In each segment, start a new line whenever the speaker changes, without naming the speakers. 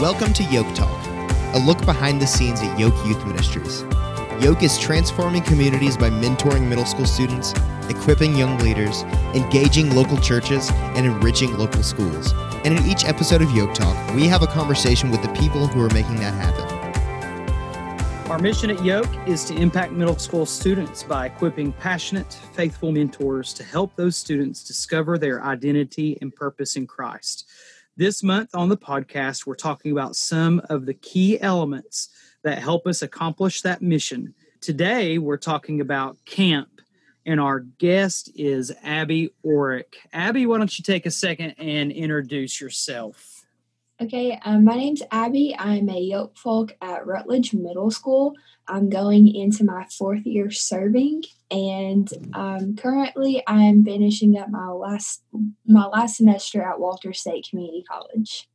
Welcome to Yoke Talk, a look behind the scenes at Yoke Youth Ministries. Yoke is transforming communities by mentoring middle school students, equipping young leaders, engaging local churches, and enriching local schools. And in each episode of Yoke Talk, we have a conversation with the people who are making that happen.
Our mission at Yoke is to impact middle school students by equipping passionate, faithful mentors to help those students discover their identity and purpose in Christ. This month on the podcast, we're talking about some of the key elements that help us accomplish that mission. Today, we're talking about camp, and our guest is Abby Orrick. Abby, why don't you take a second and introduce yourself?
Okay, um, my name's Abby. I'm a Yoke Folk at Rutledge Middle School. I'm going into my fourth year serving, and um, currently I'm finishing up my last my last semester at Walters State Community College.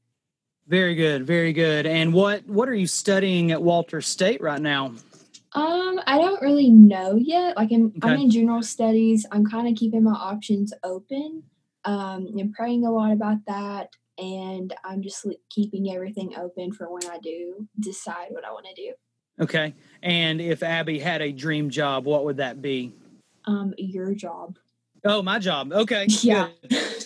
Very good, very good. And what what are you studying at Walter State right now?
Um, I don't really know yet. Like I'm, okay. I'm in general studies. I'm kind of keeping my options open. Um, I'm praying a lot about that and I'm just keeping everything open for when I do decide what I want to do.
Okay. And if Abby had a dream job, what would that be?
Um, your job.
Oh, my job. Okay.
Yeah.
Good.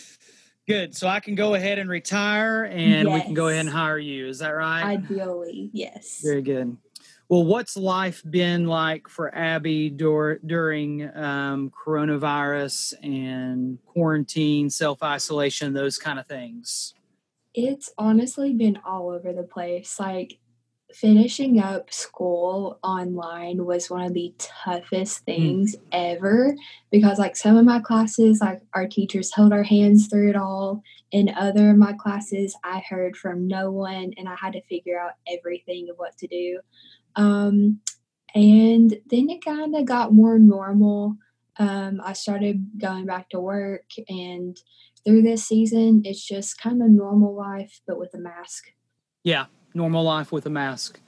Good. So I can go ahead and retire and yes. we can go ahead and hire you. Is that right?
Ideally, yes.
Very good. Well, what's life been like for Abby dur- during um, coronavirus and quarantine, self isolation, those kind of things?
It's honestly been all over the place. Like finishing up school online was one of the toughest hmm. things mm. ever because like some of my classes like our teachers held our hands through it all in other of my classes i heard from no one and i had to figure out everything of what to do um, and then it kind of got more normal um, i started going back to work and through this season, it's just kind of normal life, but with a mask.
Yeah, normal life with a mask.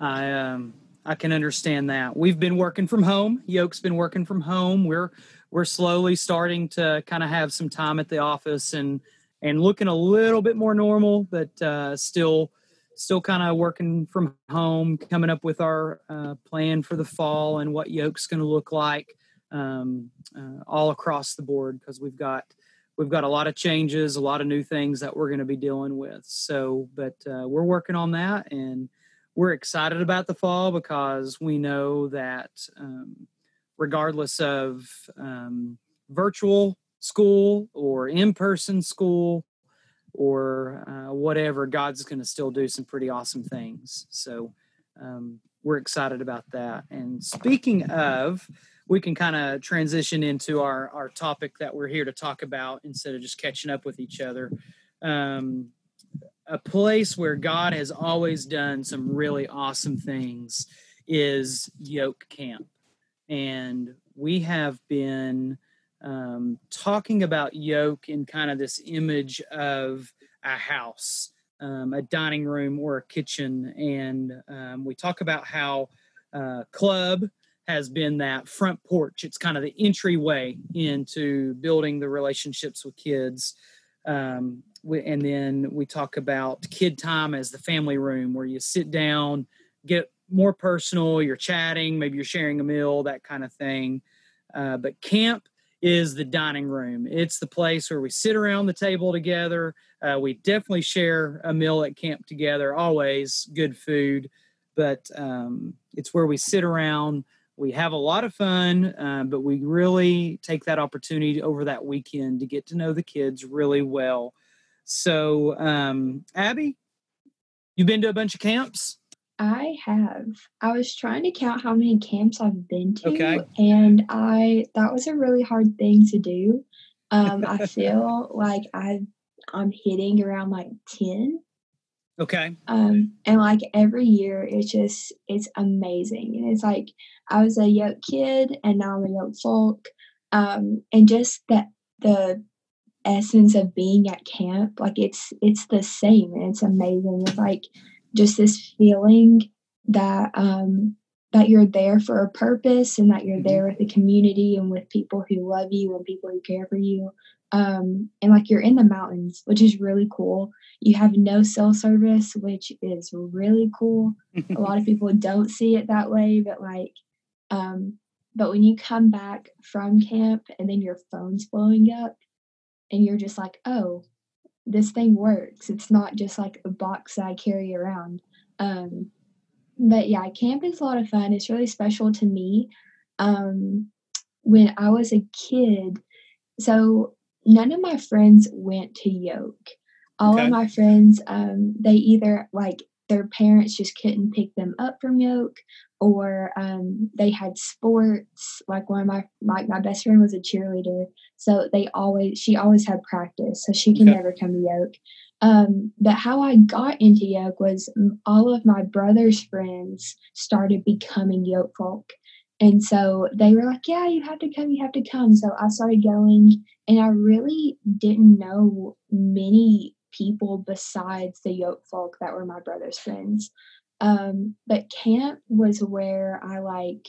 I um, I can understand that. We've been working from home. Yoke's been working from home. We're we're slowly starting to kind of have some time at the office and and looking a little bit more normal, but uh, still still kind of working from home, coming up with our uh, plan for the fall and what Yoke's going to look like um, uh, all across the board because we've got we've got a lot of changes, a lot of new things that we're going to be dealing with. So, but uh, we're working on that and we're excited about the fall because we know that um, regardless of um, virtual school or in person school or uh, whatever, God's going to still do some pretty awesome things. So, um, we're excited about that. And speaking of, we can kind of transition into our our topic that we're here to talk about instead of just catching up with each other. Um, a place where God has always done some really awesome things is Yoke Camp, and we have been um, talking about Yoke in kind of this image of a house, um, a dining room or a kitchen, and um, we talk about how uh, club has been that front porch. It's kind of the entryway into building the relationships with kids. Um, we, and then we talk about kid time as the family room where you sit down, get more personal, you're chatting, maybe you're sharing a meal, that kind of thing. Uh, but camp is the dining room. It's the place where we sit around the table together. Uh, we definitely share a meal at camp together, always good food, but um, it's where we sit around we have a lot of fun, uh, but we really take that opportunity over that weekend to get to know the kids really well. So, um, Abby, you've been to a bunch of camps?
I have. I was trying to count how many camps I've been to,
okay.
and I that was a really hard thing to do. Um, I feel like I I'm hitting around like ten
Okay.
Um, and like every year, it's just it's amazing, and it's like I was a yoke kid, and now I'm a yoke folk, um, and just that the essence of being at camp, like it's it's the same, and it's amazing. It's like just this feeling that um that you're there for a purpose and that you're
Mm-hmm.
there with the community and with people who love you and people who care for you. Um, and like you're in the mountains, which is really cool. You have no cell service, which is really cool. a lot of people don't see it that way, but like, um, but when you come back from camp and then your phone's blowing up and you're just like, oh, this thing works. It's not just like a box that I carry around. Um, but yeah, camp is a lot of fun. It's really special to me. Um, when I was a kid, so none of my friends went to Yoke. All
Okay.
of my friends, um, they either like their parents just couldn't pick them up from Yoke, or um, they had sports. Like one of my like my best friend was a cheerleader, so they always she always had practice, so she can
Okay.
never come to Yoke. Um, but how I got into yoke was all of my brother's friends started becoming yoke folk. And so they were like, Yeah, you have to come, you have to come. So I started going, and I really didn't know many people besides the yoke folk that were my brother's friends. Um, but camp was where I like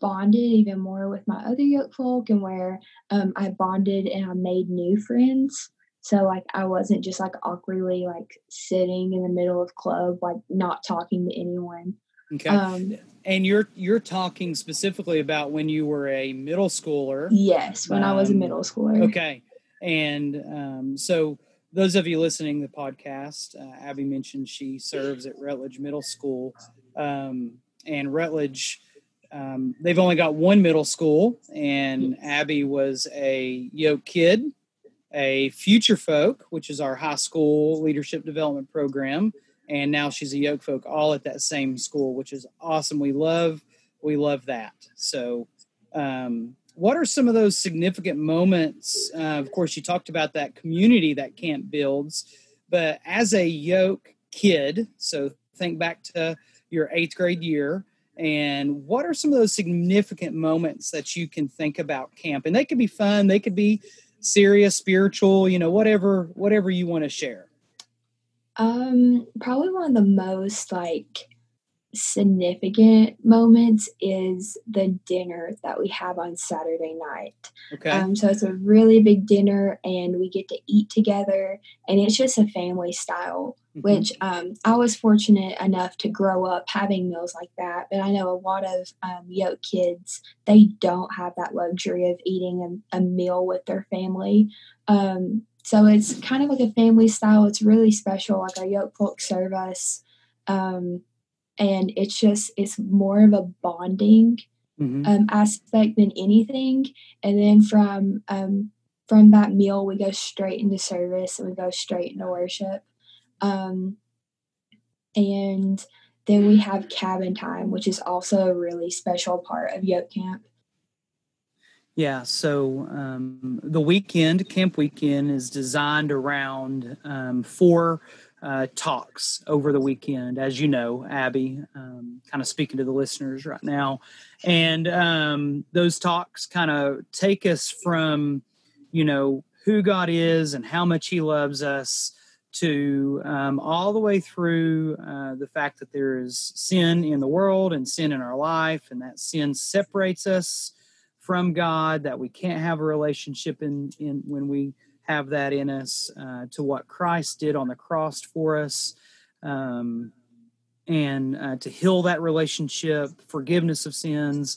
bonded even more with my other yoke folk and where um, I bonded and I made new friends. So like I wasn't just like awkwardly like sitting in the middle of club like not talking to anyone.
Okay.
Um,
and you're you're talking specifically about when you were a middle schooler.
yes, when I was a
Um,
middle schooler.
Okay. And um, so, those of you listening to the podcast, uh, Abby mentioned she serves at Rutledge Middle School. Um, and Rutledge, um, they've only got one middle school, and Abby was a Yoke kid, a Future Folk, which is our high school leadership development program. And now she's a Yoke Folk, all at that same school, which is awesome. We love, we love that. So, um, what are some of those significant moments? Uh, of course, you talked about that community that camp builds, but as a yoke kid, so think back to your eighth grade year, and what are some of those significant moments that you can think about camp? And they could be fun, they could be serious, spiritual, you know, whatever, whatever you want to share.
Um, probably one of the most like significant moments is the dinner that we have on Saturday night.
Okay.
Um, so it's a really big dinner, and we get to eat together, and it's just a family style.
Mhm.
Which um, I was fortunate enough to grow up having meals like that, but I know a lot of um, yoke kids they don't have that luxury of eating a, a meal with their family. Um, so it's kind of like a family style. It's really special. Like a yoke folk service. um, and it's just it's more of a bonding
Mhm.
um, aspect than anything. And then from um, from that meal, we go straight into service and we go straight into worship. Um, and then we have cabin time, which is also a really special part of Yoke Camp.
Yeah, so um, the weekend, camp weekend, is designed around um, four uh, talks over the weekend, as you know, Abby, um, kind of speaking to the listeners right now. And um, those talks kind of take us from, you know, who God is and how much He loves us to um, all the way through uh, the fact that there is sin in the world and sin in our life, and that sin separates us from God, that we can't have a relationship in, in when we have that in us, uh, to what Christ did on the cross for us, um, and uh, to heal that relationship, forgiveness of sins,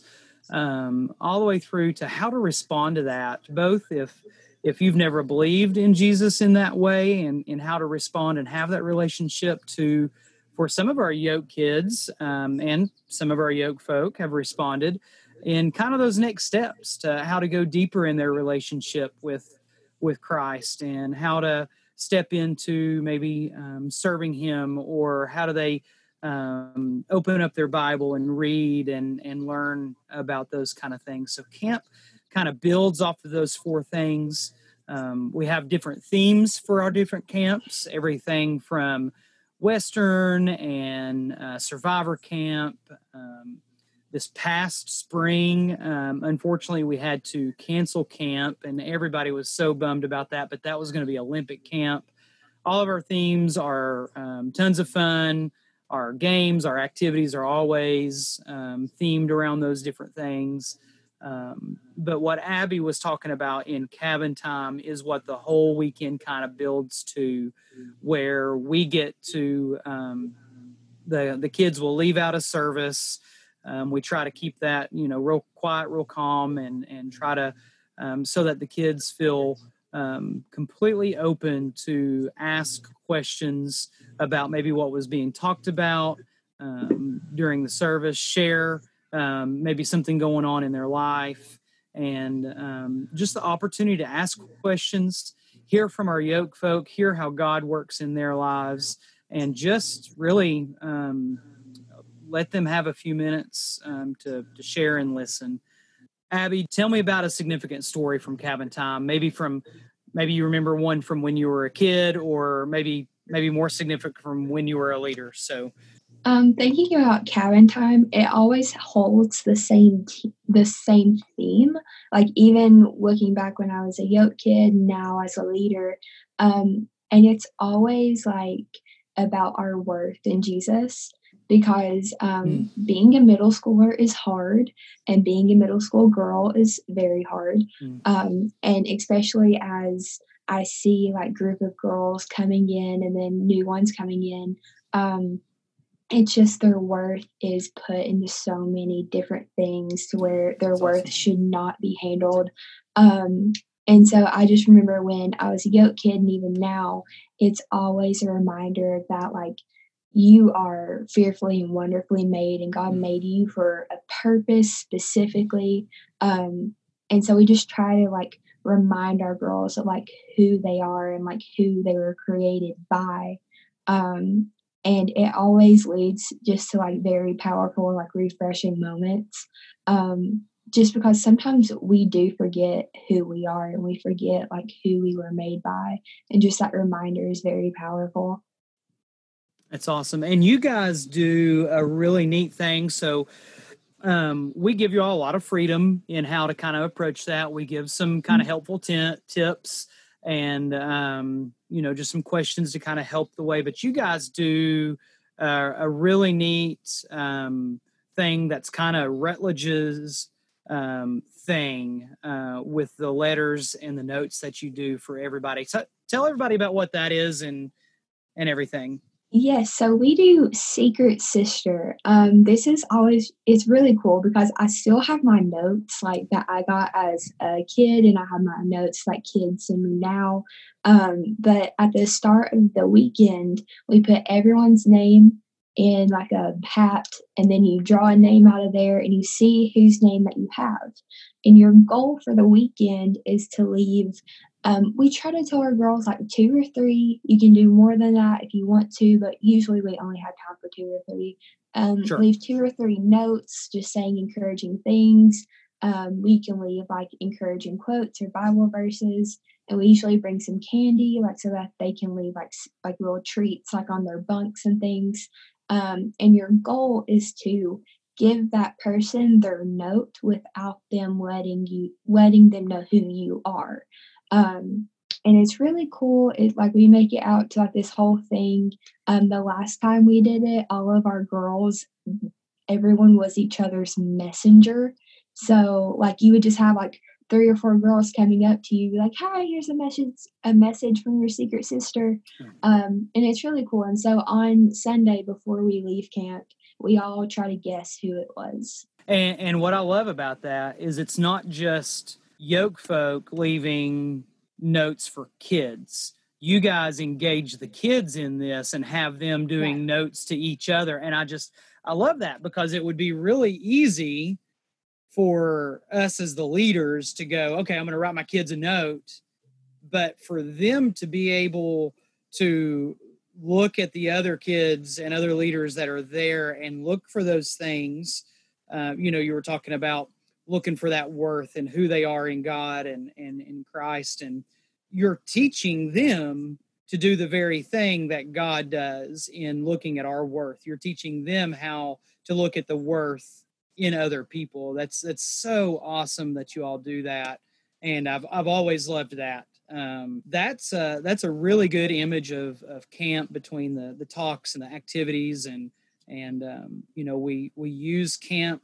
um, all the way through to how to respond to that, both if if you've never believed in Jesus in that way, and, and how to respond and have that relationship to for some of our yoke kids um, and some of our yoke folk have responded in kind of those next steps to how to go deeper in their relationship with with Christ and how to step into maybe um, serving Him or how do they um, open up their Bible and read and and learn about those kind of things. So camp kind of builds off of those four things. Um, we have different themes for our different camps, everything from Western and uh, Survivor Camp. Um, this past spring, um, unfortunately, we had to cancel camp, and everybody was so bummed about that. But that was going to be Olympic camp. All of our themes are um, tons of fun, our games, our activities are always um, themed around those different things. Um, but what Abby was talking about in cabin time is what the whole weekend kind of builds to, where we get to um, the the kids will leave out of service. Um, we try to keep that you know real quiet, real calm, and and try to um, so that the kids feel um, completely open to ask questions about maybe what was being talked about um, during the service, share um, maybe something going on in their life, and um, just the opportunity to ask questions, hear from our yoke folk, hear how God works in their lives, and just really um, let them have a few minutes um, to, to share and listen. Abby, tell me about a significant story from cabin time, maybe from maybe you remember one from when you were a kid or maybe maybe more significant from when you were a leader so
um, thinking about cabin time, it always holds the same the same theme. Like even looking back when I was a yoke kid, now as a leader, um, and it's always like about our worth in Jesus because um, mm. being a middle schooler is hard and being a middle school girl is very hard mm. um, and especially as i see like group of girls coming in and then new ones coming in um, it's just their worth is put into so many different things to where their That's worth awesome. should not be handled. Um, and so I just remember when I was a yoke kid, and even now, it's always a reminder of that like you are fearfully and wonderfully made, and God mm-hmm. made you for a purpose specifically. Um, and so we just try to like remind our girls of like who they are and like who they were created by. Um, and it always leads just to like very powerful like refreshing moments um just because sometimes we do forget who we are and we forget like who we were made by and just that reminder is very powerful
that's awesome. And you guys do a really neat thing. So um, we give you all a lot of freedom in how to kind of approach that. We give some kind of mm-hmm. helpful t- tips and um, you know just some questions to kind of help the way. But you guys do uh, a really neat um, thing that's kind of rutledge's um, thing uh, with the letters and the notes that you do for everybody. So tell everybody about what that is and and everything
Yes, so we do Secret Sister. Um, this is always it's really cool because I still have my notes like that I got as a kid, and I have my notes like kids send me now. Um, but at the start of the weekend, we put everyone's name in like a hat, and then you draw a name out of there, and you see whose name that you have. And your goal for the weekend is to leave um, we try to tell our girls like two or three. You can do more than that if you want to, but usually we only have time for two or three. Um, sure. Leave two or three notes, just saying encouraging things. Um, we can leave like encouraging quotes or Bible verses, and we usually bring some candy, like so that they can leave like like little treats, like on their bunks and things. Um, and your goal is to give that person their note without them letting you letting them know who you are. Um, and it's really cool. It like we make it out to like this whole thing. Um, the last time we did it, all of our girls, everyone was each other's messenger. So like you would just have like three or four girls coming up to you like, "Hi, here's a message, a message from your secret sister," hmm. um, and it's really cool. And so on Sunday before we leave camp, we all try to guess who it was.
And, and what I love about that is it's not just yoke folk leaving notes for kids. You guys engage the kids in this and have them doing yeah. notes to each other. And i just i love that because it would be really easy for us as the leaders to go okay i'm going to write my kids a note. But for them to be able to look at the other kids and other leaders that are there and look for those things uh, you know you were talking about looking for that worth and who they are in God and, and in Christ. And you're teaching them to do the very thing that God does in looking at our worth. You're teaching them how to look at the worth in other people. That's that's so awesome that you all do that. And I've I've always loved that. Um, that's a, that's a really good image of, of camp between the the talks and the activities and and um, you know we we use camp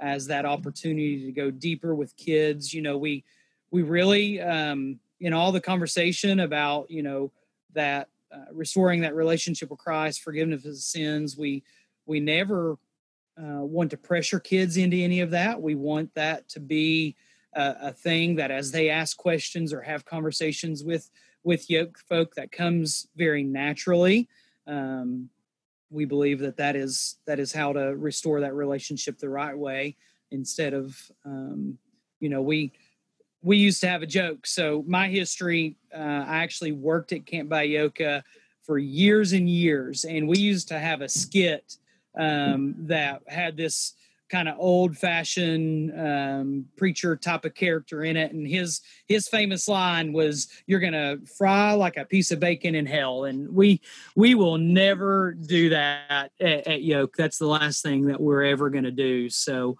as that opportunity to go deeper with kids. You know we we really um, in all the conversation about you know that uh, restoring that relationship with Christ, forgiveness of sins. We we never uh, want to pressure kids into any of that. We want that to be a, a, thing that as they ask questions or have conversations with with yoke folk, that comes very naturally. Um, we believe that that is that is how to restore that relationship the right way instead of um, you know we we used to have a joke. So my history, uh, I actually worked at Camp Byoka for years and years, and we used to have a skit um, that had this kind of old-fashioned um, preacher type of character in it, and his his famous line was, "You're gonna fry like a piece of bacon in hell," and we we will never do that at, at Yoke. That's the last thing that we're ever to do. So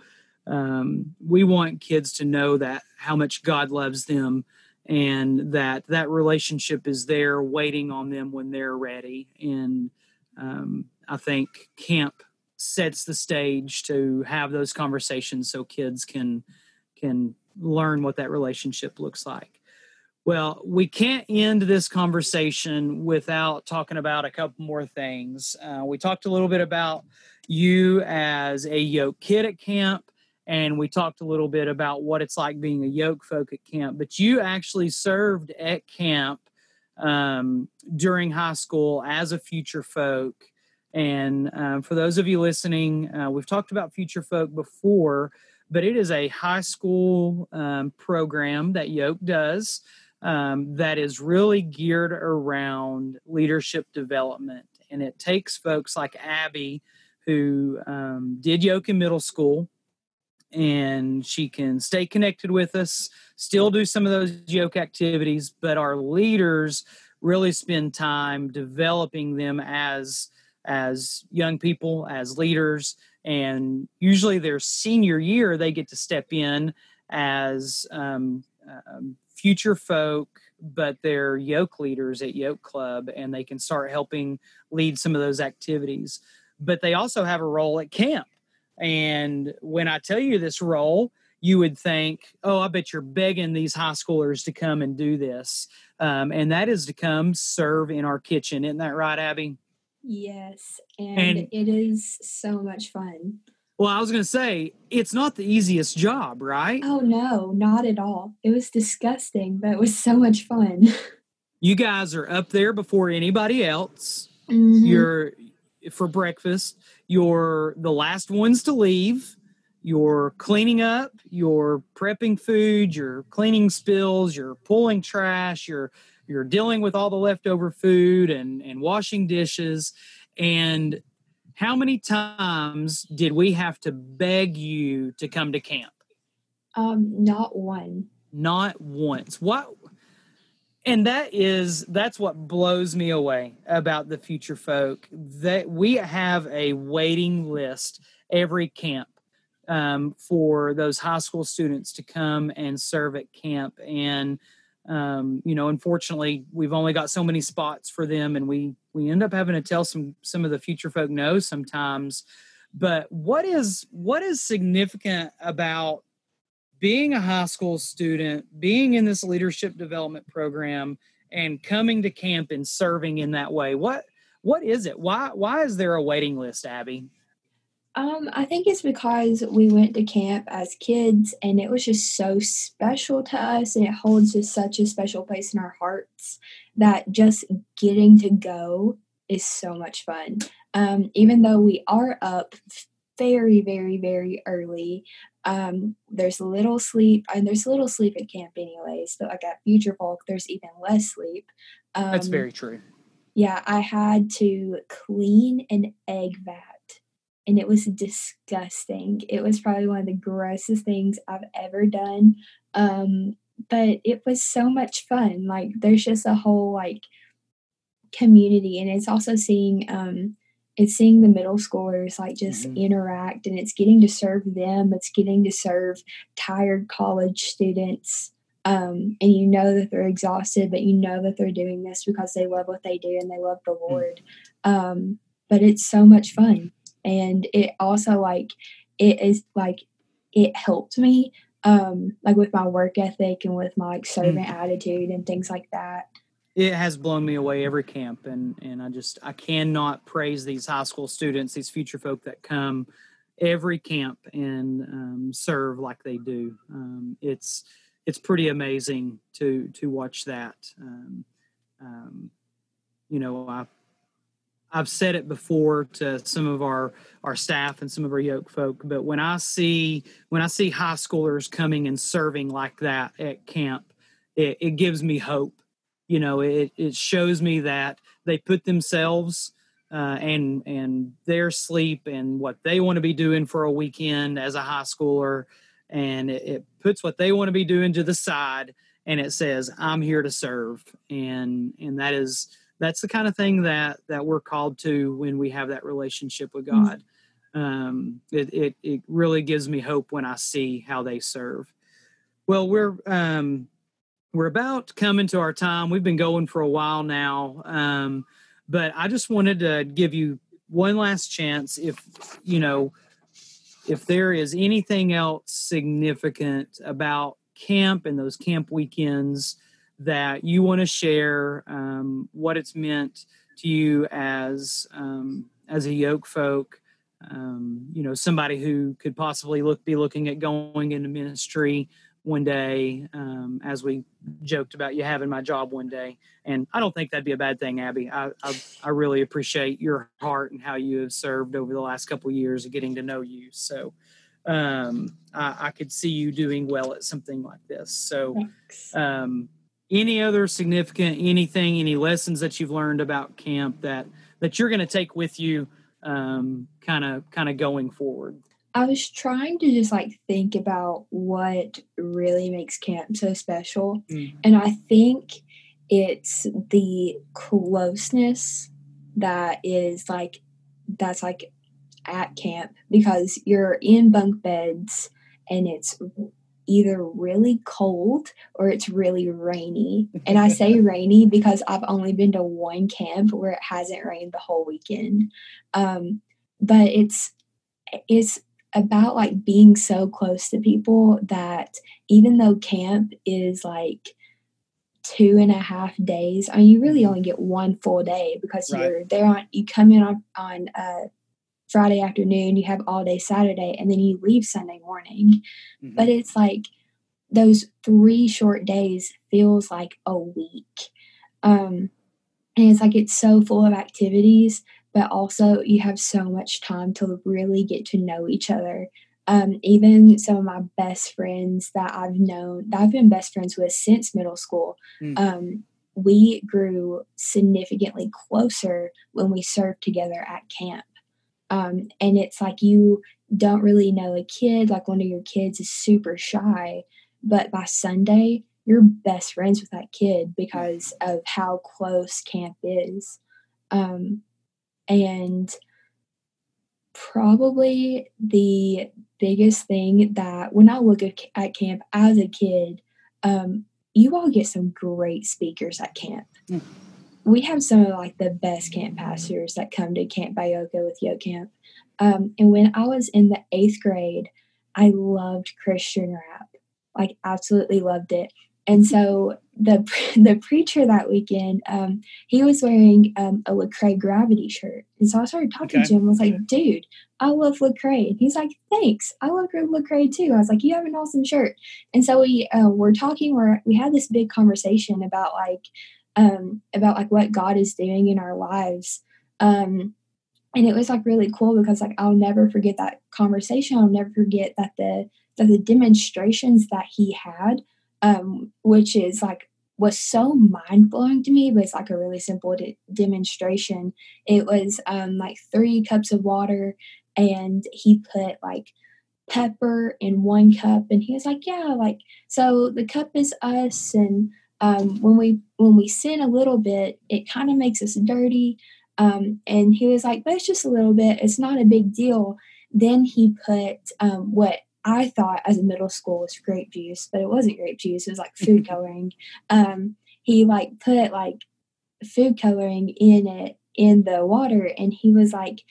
um, we want kids to know that how much God loves them and that that relationship is there waiting on them when they're ready. And um, I think camp sets the stage to have those conversations so kids can can learn what that relationship looks like. Well, we can't end this conversation without talking about a couple more things. Uh, we talked a little bit about you as a yoke kid at camp and we talked a little bit about what it's like being a yoke folk at camp. But you actually served at camp um, during high school as a future folk. And um, for those of you listening, uh, we've talked about future folk before, but it is a high school um, program that Yoke does um, that is really geared around leadership development. And it takes folks like Abby, who um, did Yoke in middle school and she can stay connected with us, still do some of those yoke activities, but our leaders really spend time developing them as as young people, as leaders, and usually their senior year they get to step in as um, um, future folk, but they're yoke leaders at Yoke Club, and they can start helping lead some of those activities. But they also have a role at camp and when I tell you this role, you would think, oh, I bet you're begging these high schoolers to come and do this. Um, and that is to come serve in our kitchen. Isn't that right, Abby?
Yes. And, and it is so much fun.
Well, I was going to say, it's not the easiest job, right?
Oh, no, not at all. It was disgusting, but it was so much fun.
you guys are up there before anybody else. Mm-hmm. You're for breakfast. You're the last ones to leave. You're cleaning up, you're prepping food, you're cleaning spills, you're pulling trash, you're you're dealing with all the leftover food and and washing dishes and how many times did we have to beg you to come to camp?
Um, not one.
Not once. What and that is that's what blows me away about the future folk that we have a waiting list every camp um, for those high school students to come and serve at camp and um, you know unfortunately we've only got so many spots for them and we we end up having to tell some some of the future folk no sometimes but what is what is significant about being a high school student, being in this leadership development program, and coming to camp and serving in that way. What what is it? Why why is there a waiting list, Abby?
Um, I think it's because we went to camp as kids and it was just so special to us and it holds just such a special place in our hearts that just getting to go is so much fun. Um, even though we are up very, very, very early. Um, there's little sleep, and there's little sleep at camp anyways. So like at Future Folk, there's even less sleep.
Um, That's very true.
Yeah, I had to clean an egg vat, and it was disgusting. It was probably one of the grossest things I've ever done. Um, but it was so much fun. Like there's just a whole like community, and it's also seeing um it's seeing the middle schoolers like just mm-hmm. interact and it's getting to serve them it's getting to serve tired college students um, and you know that they're exhausted but you know that they're doing this because they love what they do and they love the mm. lord um, but it's so much fun and it also like it is like it helped me um like with my work ethic and with my like servant mm. attitude and things like that.
It has blown me away every camp and and i just i cannot praise these high school students these future folk that come every camp and um, serve like they do. Um, it's it's pretty amazing to to watch that. Um, um you know i I've said it before to some of our our staff and some of our yoke folk, but when I see when I see high schoolers coming and serving like that at camp, it, it gives me hope. You know, it it shows me that they put themselves uh, and and their sleep and what they want to be doing for a weekend as a high schooler, and it, it puts what they want to be doing to the side, and it says, "I'm here to serve," and and that is that's the kind of thing that that we're called to when we have that relationship with mm-hmm. God. Um, it, it, it really gives me hope when I see how they serve. Well, we're um, we're about coming to our time. We've been going for a while now, um, but I just wanted to give you one last chance. If you know, if there is anything else significant about camp and those camp weekends that you want to share um, what it's meant to you as um, as a yoke folk um, you know somebody who could possibly look be looking at going into ministry one day um, as we joked about you having my job one day. And i don't think that'd be a bad thing abby. I, I, I really appreciate your heart and how you have served over the last couple of years of getting to know you. So um, I, I, could see you doing well at something like this. So um, any other significant anything any lessons that you've learned about camp that that you're going to take with you kind of kind of going forward
i was trying to just like think about what really makes camp so special mm. and i think it's the closeness that is like that's like at camp because you're in bunk beds and it's either really cold or it's really rainy. And I say rainy because I've only been to one camp where it hasn't rained the whole weekend. Um, but it's it's about like being so close to people that even though camp is like two and a half days, I mean, you really only get one full day because right. you're there on you come in on on uh, Friday afternoon, you have all day Saturday, and then you leave Sunday morning. Mm-hmm. But it's like those three short days feels like a week. Um, and it's like it's so full of activities, but also you have so much time to really get to know each other. Um, even some of my best friends that I've known, that I've been best friends with since middle school, mm. um, we grew significantly closer when we served together at camp. Um, and it's like you don't really know a kid, like one of your kids is super shy, but by Sunday, you're best friends with that kid because of how close camp is. Um, and probably the biggest thing that when I look at, at camp as a kid, um, you all get some great speakers at camp. Mm we have some of like the best camp pastors that come to Camp Bayoka with Yoke Camp. Um, and when I was in the eighth grade, I loved Christian rap, like absolutely loved it. And so the the preacher that weekend, um, he was wearing um, a Lecrae Gravity shirt, and so I started talking okay. to him. I was like, "Dude, I love Lecrae," and he's like, "Thanks, I love Lecrae too." I was like, "You have an awesome shirt," and so we uh, were talking. Where we had this big conversation about like um, about like what God is doing in our lives. Um, and it was like really cool because like I'll never forget that conversation. I'll never forget that the that the demonstrations that he had, um, which is like was so mind blowing to me, but it's like a really simple de- demonstration. It was um, like three cups of water, and he put like pepper in one cup, and he was like, "Yeah, like so the cup is us, and um, when we when we sin a little bit, it kind of makes us dirty. Um, and he was like, but it's just a little bit. It's not a big deal. Then he put um, what I thought as a middle school was grape juice, but it wasn't grape juice. It was like food coloring. Um, he like put like food coloring in it in the water, and he was like,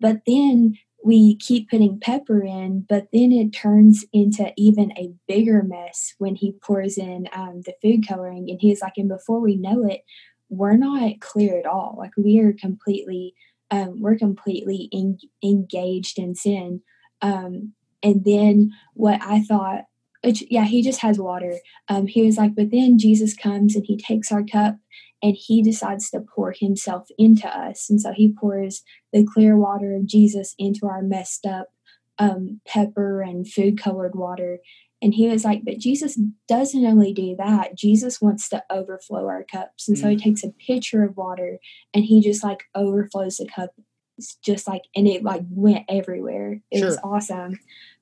but then we keep putting pepper in, but then it turns into even a bigger mess when he pours in um, the food coloring. And he's like, and before we know it, we're not clear at all. Like we are completely, um, we're completely engaged in sin. Um, and then what I thought, which yeah, he just has water. Um, he was like, but then Jesus comes and he takes our cup and he decides to pour himself into us. And so he pours the clear water of Jesus into our messed up um, pepper and food colored water. And he was like, but Jesus doesn't only do that. Jesus wants to overflow our cups. And mm. so he mm. takes a pitcher of water and he just like overflows the cup, just like, and it like went everywhere. It sure. was awesome.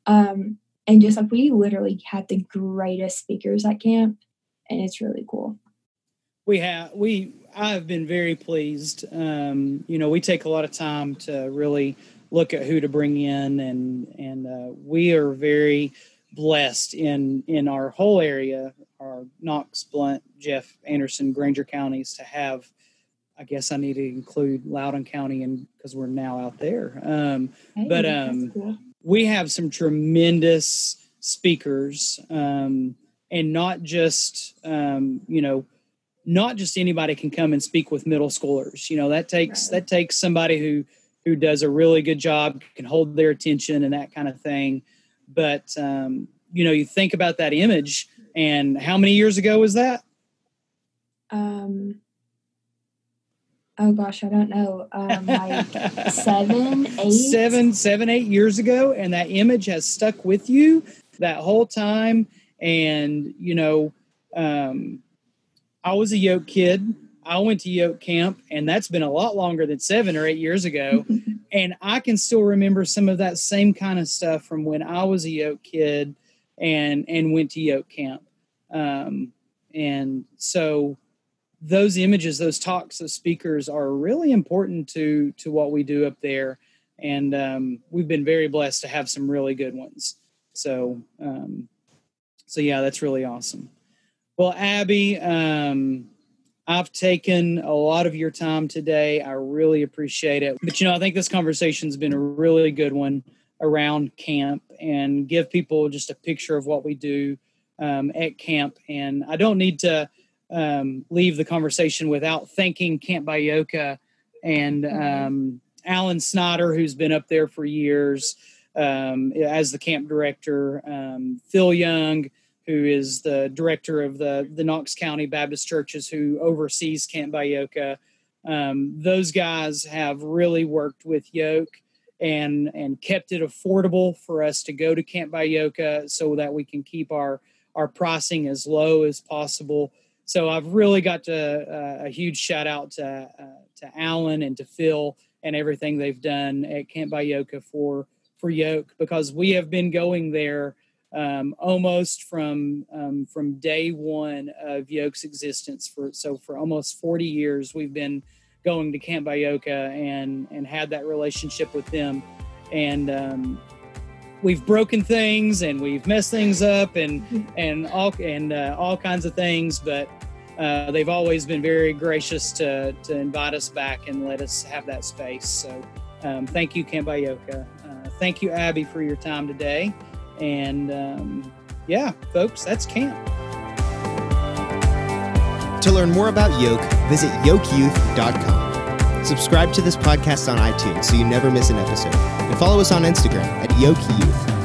Um, and just like we literally had the greatest speakers at camp, and it's really cool
we have we I've been very pleased. Um, you know, we take a lot of time to really look at who to bring in, and and uh, we are very blessed in in our whole area, our Knox, Blount, Jeff, Anderson, Granger counties to have. I guess I need to include Loudon County, and because we're now out there. Um, hey, but um, cool. we have some tremendous speakers, um, and not just um, you know not just anybody can come and speak with middle schoolers. You know, that takes right. that takes somebody who who does a really good job, can hold their attention and that kind of thing. But um, you know, you think about that image, and how many years ago was that?
Um. Oh gosh, I don't know. Um, like seven, eight,
seven, seven, eight years ago, and that image has stuck with you that whole time. And you know, um, I was a yoke kid. I went to yoke camp, and that's been a lot longer than seven or eight years ago. and I can still remember some of that same kind of stuff from when I was a yoke kid and and went to yoke camp. Um, and so those images, those talks, those speakers are really important to to what we do up there. And um, we've been very blessed to have some really good ones. So um, so yeah, that's really awesome. Well, Abby, um, I've taken a lot of your time today. I really appreciate it. But, you know, I think this conversation's been a really good one around camp and give people just a picture of what we do um, at camp. And I don't need to um, leave the conversation without thanking Camp Byoka and um, Alan Snyder, who's been up there for years um, as the camp director, um, Phil Young who is the director of the the Knox County Baptist churches, who oversees Camp Byoka. Um, those guys have really worked with Yoke and and kept it affordable for us to go to Camp Byoka so that we can keep our our pricing as low as possible. So I've really got to, uh, a huge shout out to uh, to Alan and to Phil and everything they've done at Camp Byoka for for Yoke because we have been going there um, almost from um, from day one of Yoke's existence. For so for almost 40 years, we've been going to Camp Byoka and and had that relationship with them, and um, we've broken things and we've messed things up and and all and uh, all kinds of things, but. Uh, they've always been very gracious to, to invite us back and let us have that space. So, um, thank you, Camp Byoka. Uh, thank you, Abby, for your time today. And um, yeah, folks, that's camp.
To learn more about Yoke, visit yokeyouth.com. Subscribe to this podcast on iTunes so you never miss an episode. And follow us on Instagram at Yoke Youth.